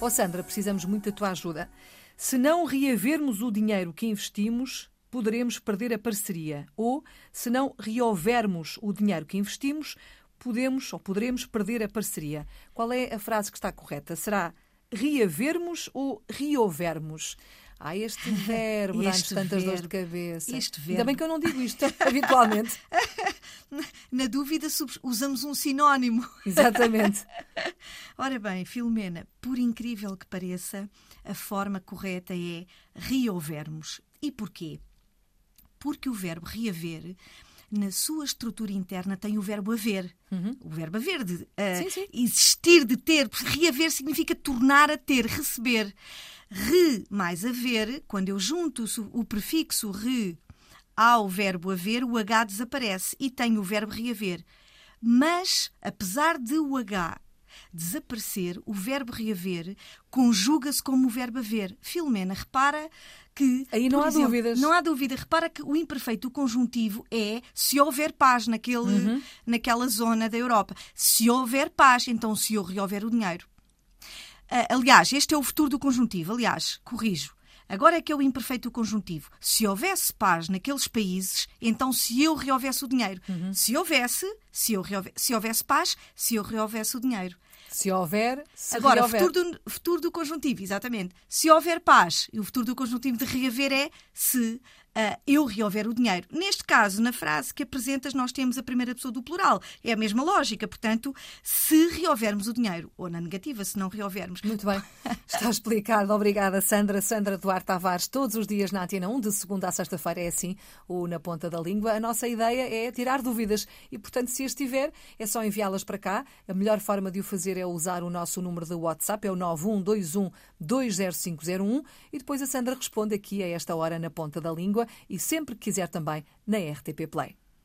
Oh Sandra, precisamos muito da tua ajuda. Se não reavermos o dinheiro que investimos, poderemos perder a parceria. Ou, se não reouvermos o dinheiro que investimos, podemos ou poderemos perder a parceria. Qual é a frase que está correta? Será reavermos ou reouvermos? Ah, este verbo dá-nos tantas dores de cabeça. Este verbo. Ainda bem que eu não digo isto habitualmente. Na dúvida, usamos um sinónimo. Exatamente. Ora bem, Filomena, por incrível que pareça, a forma correta é reouvermos. E porquê? Porque o verbo reaver na sua estrutura interna tem o verbo haver. Uhum. O verbo haver, de uh, sim, sim. existir, de ter. Reaver significa tornar a ter, receber. Re mais haver, quando eu junto o prefixo re ao verbo haver, o H desaparece e tenho o verbo reaver. Mas, apesar de o H desaparecer, o verbo reaver conjuga-se como o verbo haver. Filomena, repara que. Aí não há exemplo, dúvidas. Não há dúvida. Repara que o imperfeito conjuntivo é se houver paz naquele, uhum. naquela zona da Europa. Se houver paz, então se eu reouver o dinheiro. Uh, aliás, este é o futuro do conjuntivo. Aliás, corrijo. Agora é que é o imperfeito conjuntivo. Se houvesse paz naqueles países, então se eu rehouvesse o dinheiro. Uhum. Se houvesse, se, se houvesse paz, se eu rehouvesse o dinheiro. Se houver, se Agora, reouver. futuro do, futuro do conjuntivo, exatamente. Se houver paz, e o futuro do conjuntivo de reaver é se uh, eu reouver o dinheiro. Neste caso, na frase que apresentas, nós temos a primeira pessoa do plural. É a mesma lógica. Portanto, se reouvermos o dinheiro, ou na negativa, se não reouvermos. Muito bem. Está explicado. Obrigada, Sandra. Sandra Duarte Tavares, todos os dias na Antena 1, de segunda a sexta-feira é assim, ou na ponta da língua. A nossa ideia é tirar dúvidas e, portanto, se as tiver, é só enviá-las para cá. A melhor forma de o fazer é usar o nosso número de WhatsApp, é o 9121 20501 e depois a Sandra responde aqui a esta hora na ponta da língua e sempre que quiser também na RTP Play.